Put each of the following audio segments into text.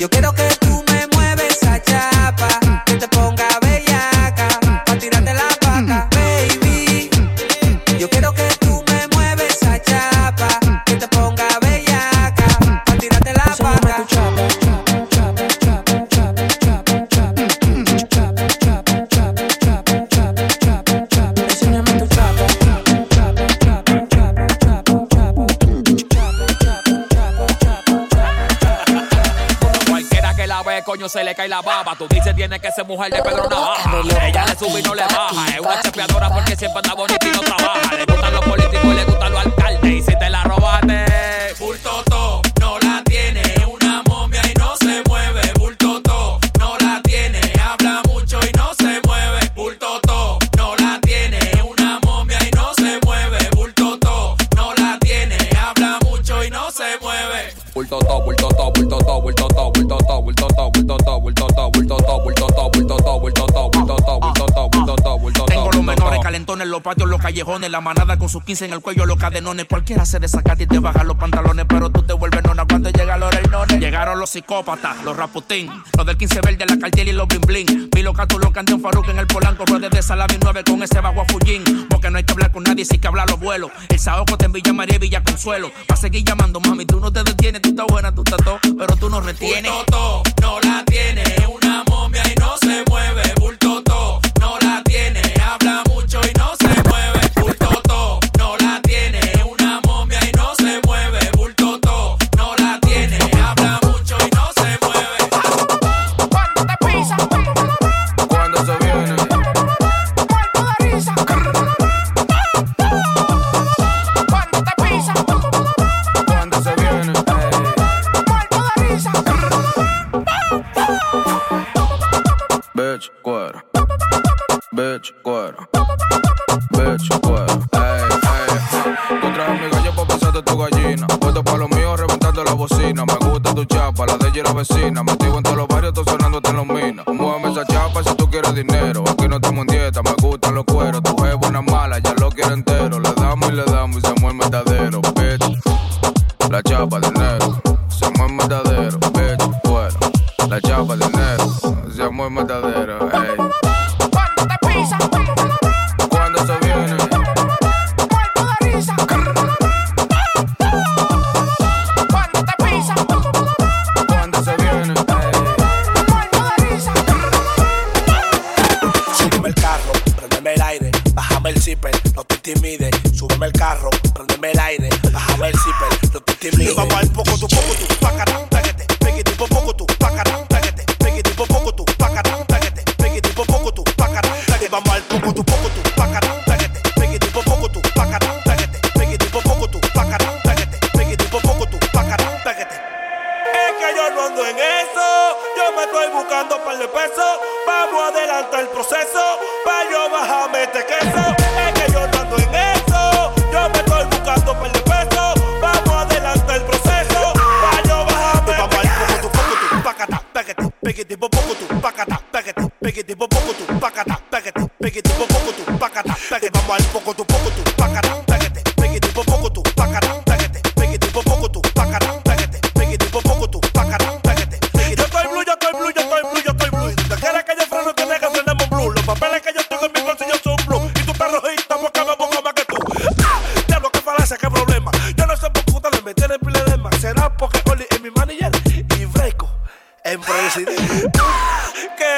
yo quiero que coño, se le cae la baba. Tú dices tiene que ser mujer de Pedro Navaja. Ella le sube y no le baja. Es una chapeadora porque siempre anda bonita y no trabaja. Le gustan los políticos y le gustan los alcaldes. Y si te la robaste, bulto to, no la tiene. Una momia y no se mueve. Bulto to, no la tiene. Habla mucho y no se mueve. Bulto to, no la tiene. Una momia y no se mueve. Bulto to, no la tiene. Habla mucho y no se mueve. Bulto calentones, los patios, los callejones, la manada con sus 15 en el cuello, los cadenones. Cualquiera se desacata y te baja los pantalones, pero tú te vuelves nona cuando llega los reinones. Llegaron los psicópatas, los raputín, los del 15 verde, la cartier y los bling bling. Gatos, los canté un Faruk en el polanco, ruedas de Salami 9 con ese bajo a Fullín. Porque no hay que hablar con nadie, sí que hablar los vuelos. El Saoco te en Villa María y Villa Consuelo. Va a seguir llamando, mami, tú no te detienes, tú estás buena, tú estás todo, pero tú no retienes. Bulto to, no la tiene. Una momia y no se mueve. Tu chapa, la de ella la vecina. Metido en todos los barrios, tú sonándote en los minas. Muéveme esa chapa si tú quieres dinero. Aquí no estamos en dieta, me gustan los cueros. Tu es buena mala, ya lo quiero entero. Le damos y le damos y se mueve verdadero, bitch. La chapa de ¡Ah! ¡Qué!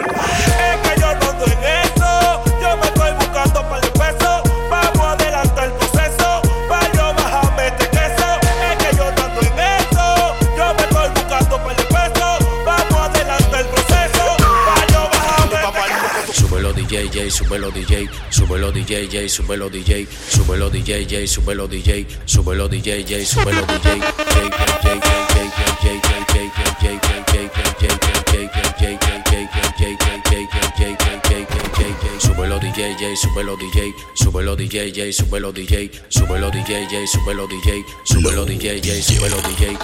Es que yo no ando en eso. Yo me estoy buscando para el peso. Vamos a adelantar el proceso. Pa' yo bajarme este queso. Es que yo no ando en eso. Yo me estoy buscando para el peso. Vamos a adelantar el proceso. Pa' yo bajarme este queso. Súbelo DJ, J, súbelo DJ, súbelo DJ, J, súbelo DJ, súbelo DJ, J, súbelo DJ, súbelo DJ, J, súbelo DJ, J, J, J, J, J, J, J, J, J, J, J, Súbelo DJ, súbelo DJ, súbelo DJ, súbelo DJ, súbelo DJ, súbelo DJ, súbelo DJ, súbelo DJ,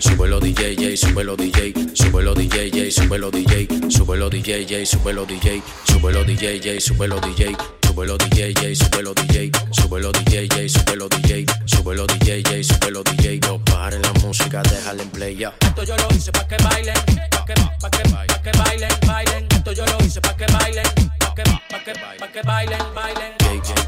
Súbelo DJ, súbelo DJ, súbelo DJ, súbelo DJ, súbelo DJ, súbelo DJ, súbelo DJ, súbelo DJ, súbelo DJ, súbelo DJ, súbelo DJ, súbelo DJ, súbelo DJ, súbelo DJ, no pare la música, déjala en play ya. Esto yo lo hice pa' que bailen, pa' que, pa' que, pa' que bailen, bailen. Esto yo lo hice pa' que bailen, pa' que, pa' que, pa' que bailen, bailen.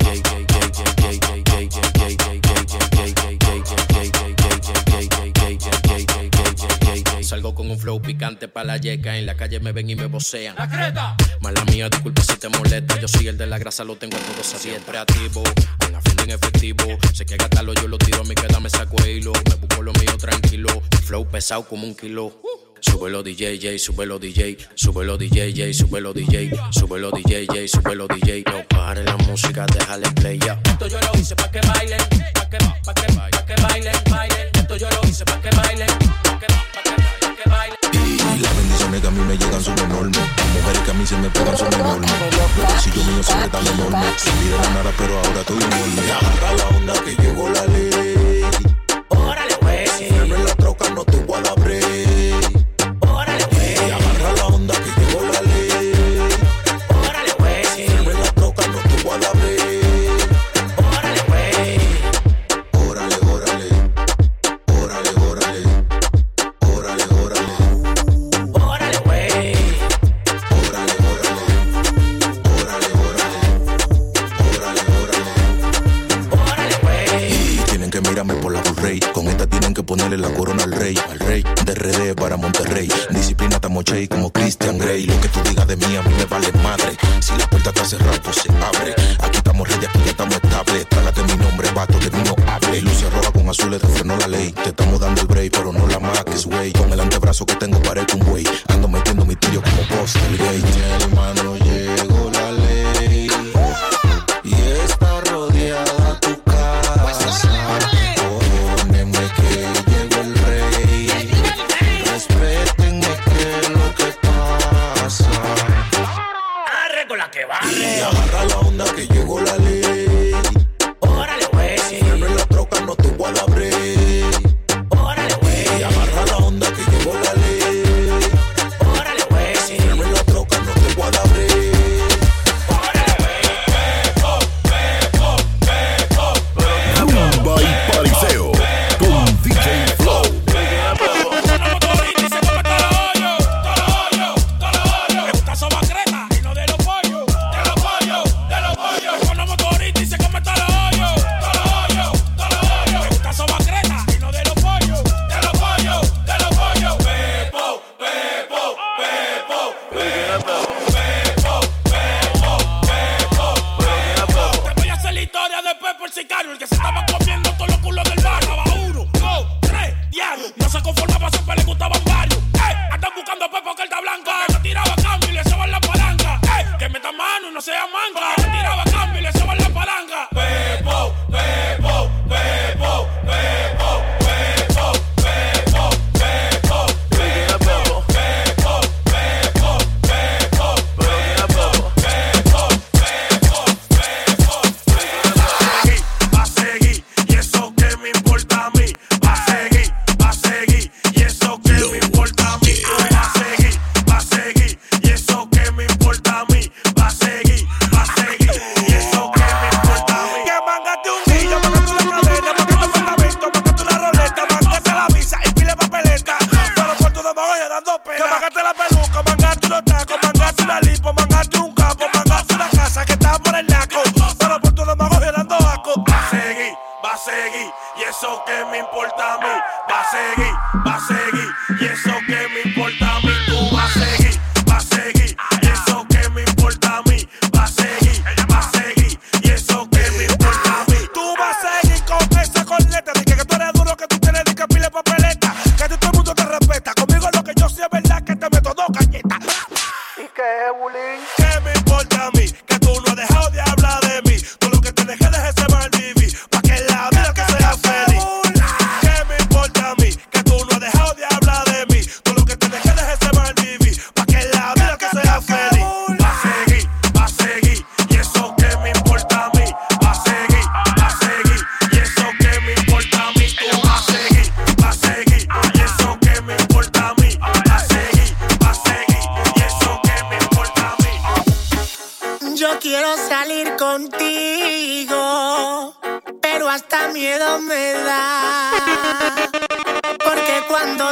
Salgo con un flow picante pa' la yeca. En la calle me ven y me vocean. ¡La creta! Mala mía, disculpa si te molesta. Yo soy el de la grasa, lo tengo todo siempre activo. En la funda en efectivo. Sé que gastarlo, yo lo tiro a mí, queda me saco el hilo. Me busco lo mío tranquilo. Flow pesado como un kilo. Súbelo DJ, J, súbelo DJ, súbelo DJ, J, súbelo DJ, súbelo DJ, J, súbelo DJ. No pare la música, déjale play ya. Esto yo lo hice pa' que bailen, pa' que, pa' que, pa' que bailen, bailen. Esto yo lo hice pa' que bailen, pa' que, pa' que, Y las bendiciones que a mí me llegan son enormes. Mujeres que a mí se me pegan son enormes. Los bolsillos míos siempre tan enormes. De la nada, pero ahora estoy enorme. Agarra la onda que llegó la ley. Que mirarme por la Rey. Con esta tienen que ponerle la corona al rey. Al rey de RD para Monterrey. Disciplina estamos como Christian Grey. Lo que tú digas de mí a mí me vale madre. Si la puerta está cerrada, pues se abre. Aquí estamos ready, aquí ya estamos estables. Trágate mi nombre, vato, de mí no hable. Luces rojas con azules, te frenó la ley. Te estamos dando el break, pero no la maques, güey. Con el antebrazo que tengo parezco un güey. Ando metiendo mi tiro como post el gay.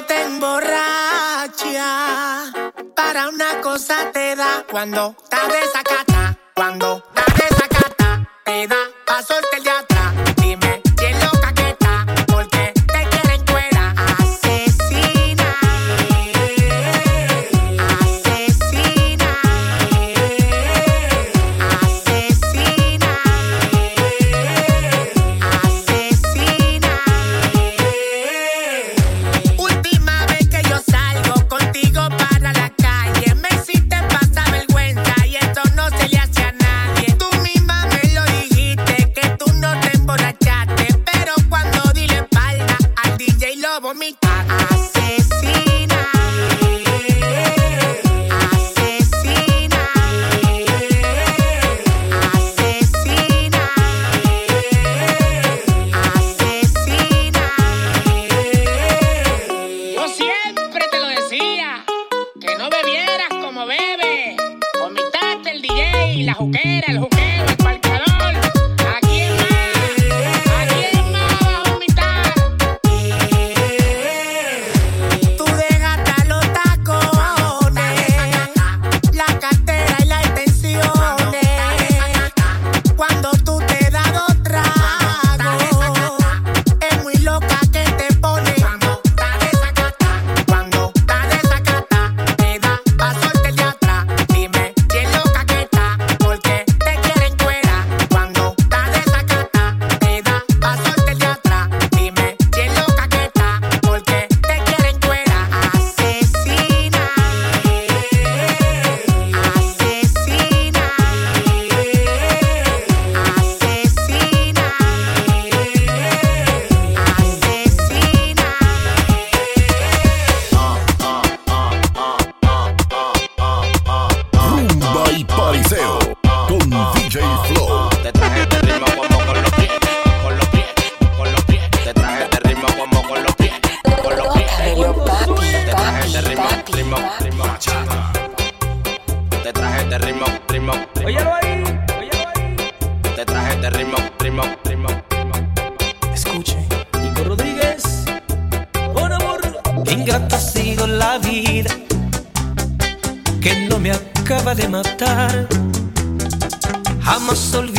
Te emborracha, para una cosa te da. Cuando estás desacata, cuando estás desacata, te da pa' soltar el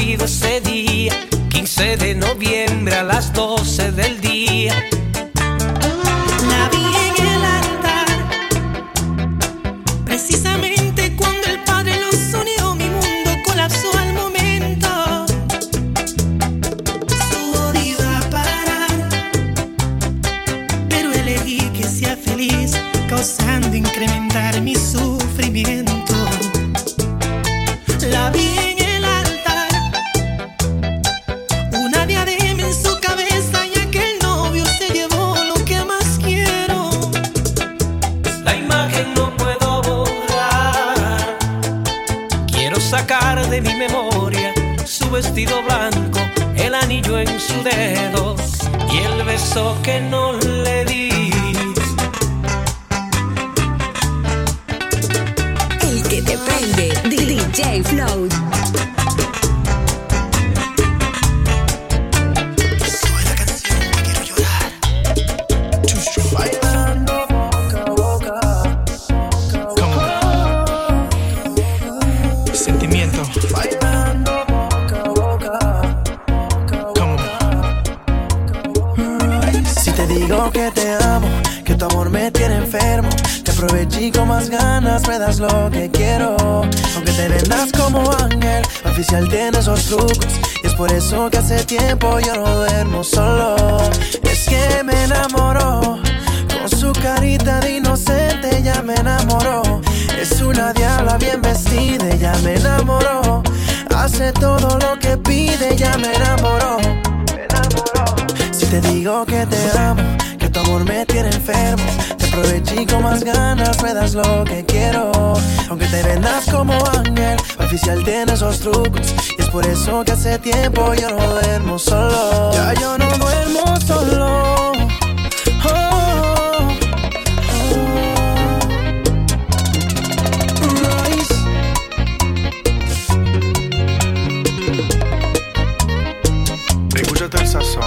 Ese día, 15 de noviembre a las 12 del día. La vi en el altar, precisamente cuando el Padre los unió, mi mundo colapsó al momento. Su odio a parar, pero elegí que sea feliz, causando incrementar mi DJ Flow. Sentimiento. Si te digo que te amo, que tu amor me tiene enfermo, te aproveché y con más ganas me das lo que quiero. Te vendas como ángel, oficial tiene esos trucos. Y es por eso que hace tiempo yo no duermo solo. Es que me enamoró, con su carita de inocente ya me enamoró. Es una diabla bien vestida, ya me enamoró. Hace todo lo que pide, ya me enamoró. Si te digo que te amo, que tu amor me tiene enfermo, pero de chico más ganas me das lo que quiero. Aunque te vendas como ángel, oficial tiene esos trucos. Y es por eso que hace tiempo yo no duermo solo. Ya yo no duermo solo. Oh, oh. Escúchate el sazón.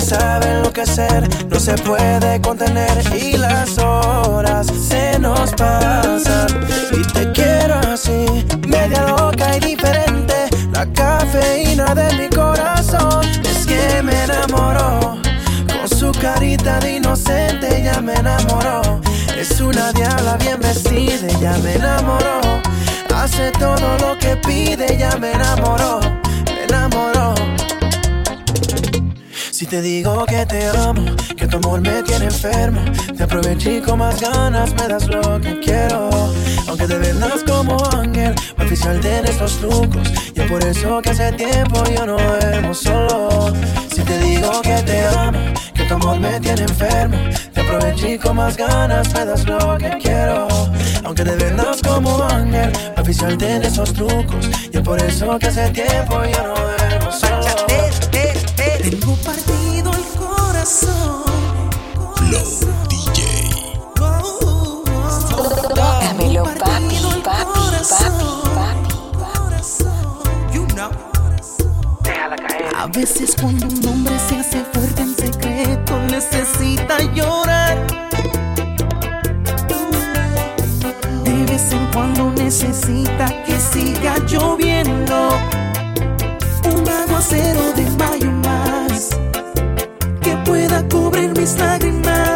Royce. me sabe enloquecer, no se puede contener y las horas se nos pasan. Y te quiero así, media loca y diferente. La cafeína de mi corazón es que me enamoró. Con su carita de inocente ya me enamoró. Es una diabla bien vestida, ya me enamoró. Hace todo lo que pide, ya me enamoró. Te digo que te amo, que tu amor me tiene enfermo, te aproveché con más ganas, me das lo que quiero. Aunque te vendas como ángel, oficial de estos trucos, y es por eso que hace tiempo yo no duermo solo. Si te digo que te amo, que tu amor me tiene enfermo, te aproveché con más ganas, me das lo que quiero. Aunque te vendas como ángel, oficial de esos trucos, y es por eso que hace tiempo yo no duermo solo. Tengo partido el corazón. Flow DJ. Dámelo, papi, papi, A veces cuando un hombre se hace fuerte en secreto necesita llorar. De vez en cuando necesita que siga lloviendo. Un aguacero de mayo más que pueda mis lágrimas.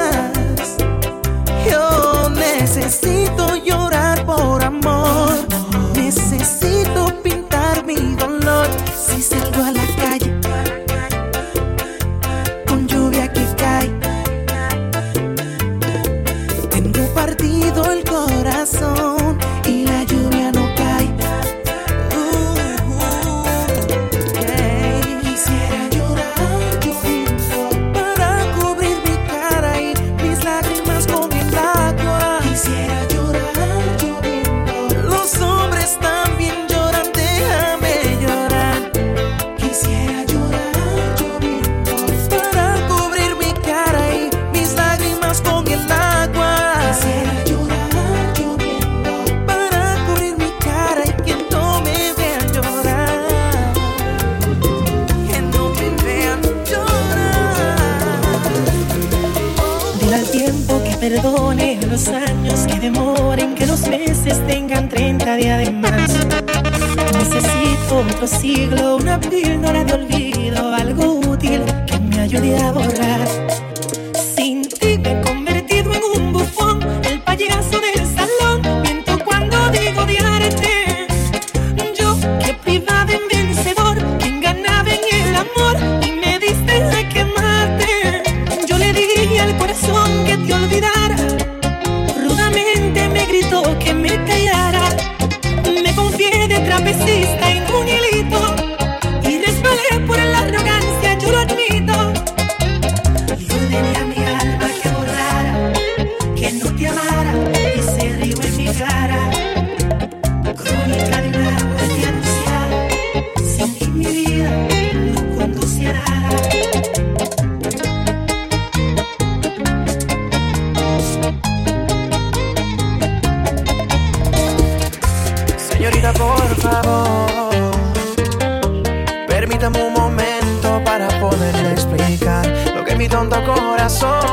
Por favor, permítame un momento para poderle explicar lo que mi tonto corazón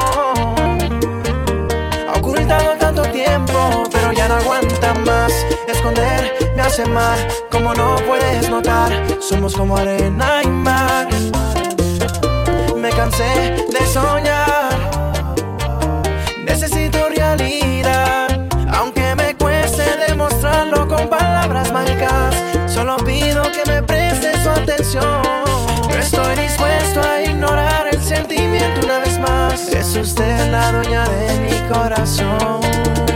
ha ocultado tanto tiempo, pero ya no aguanta más. Esconder me hace mal, como no puedes notar, somos como arena y mar. Me cansé de soñar, su atención. No estoy dispuesto a ignorar el sentimiento una vez más. Es usted la dueña de mi corazón.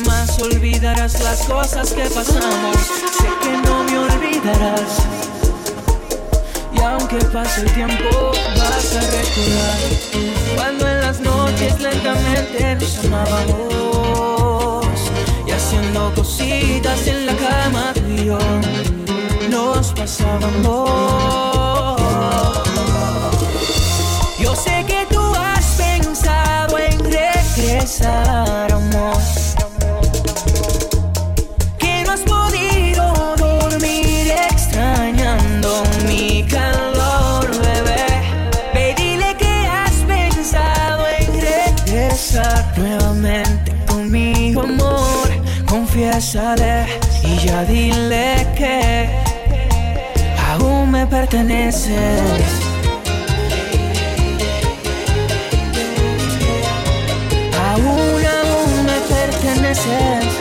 jamás olvidarás las cosas que pasamos. Sé que no me olvidarás. Y aunque pase el tiempo, vas a recordar cuando en las noches lentamente nos amábamos y haciendo cositas en la cama tú y yo nos pasábamos. Yo sé que tú has pensado en regresar a y ya dile que aún me perteneces. Aún, aún me perteneces.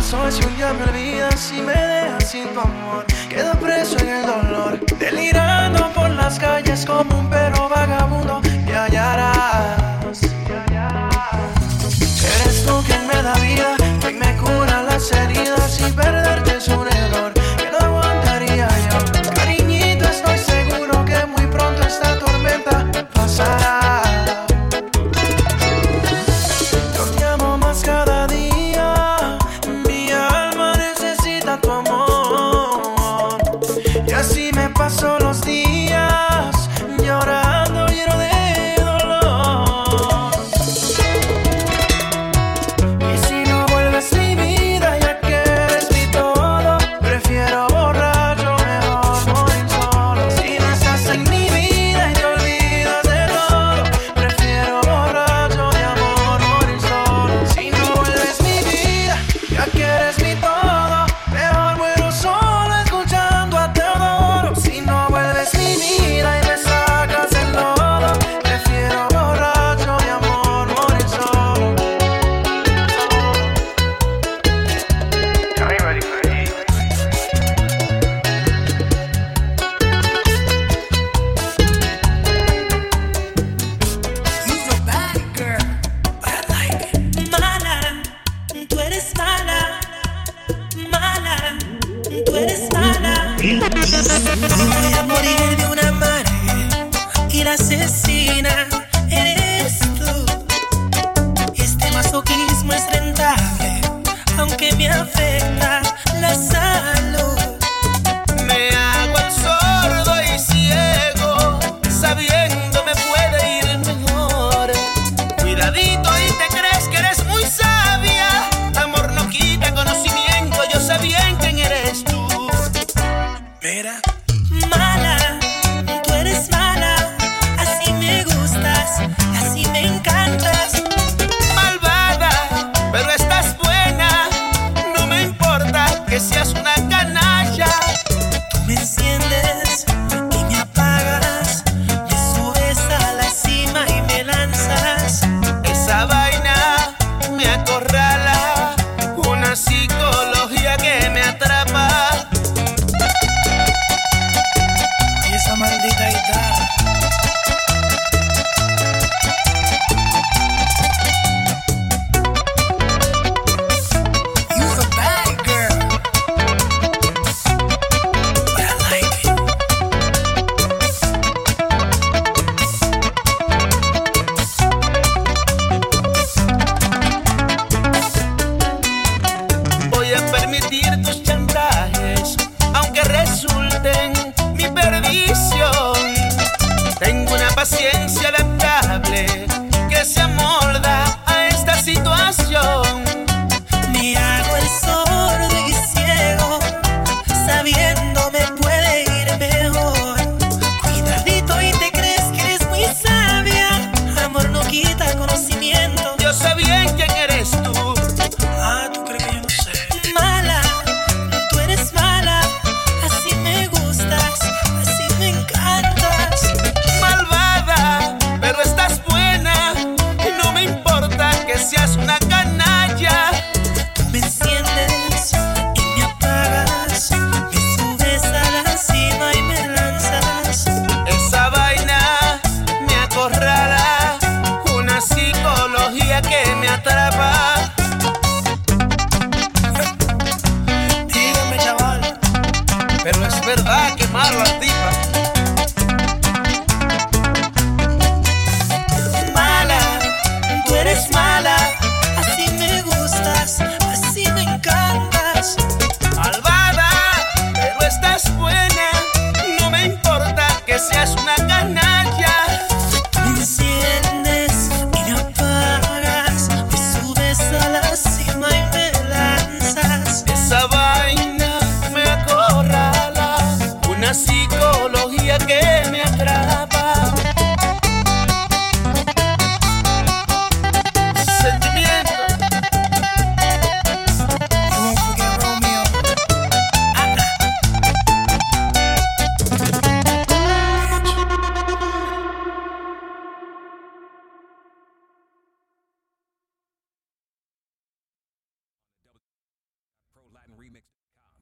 soy si un día me olvidas y me dejas sin tu amor. Quedo preso en el dolor, delirando las calles como un perro vagabundo me hallarás. Eres tú quien me da vida, quien me cura las heridas. Me voy a morir de una manera asesina.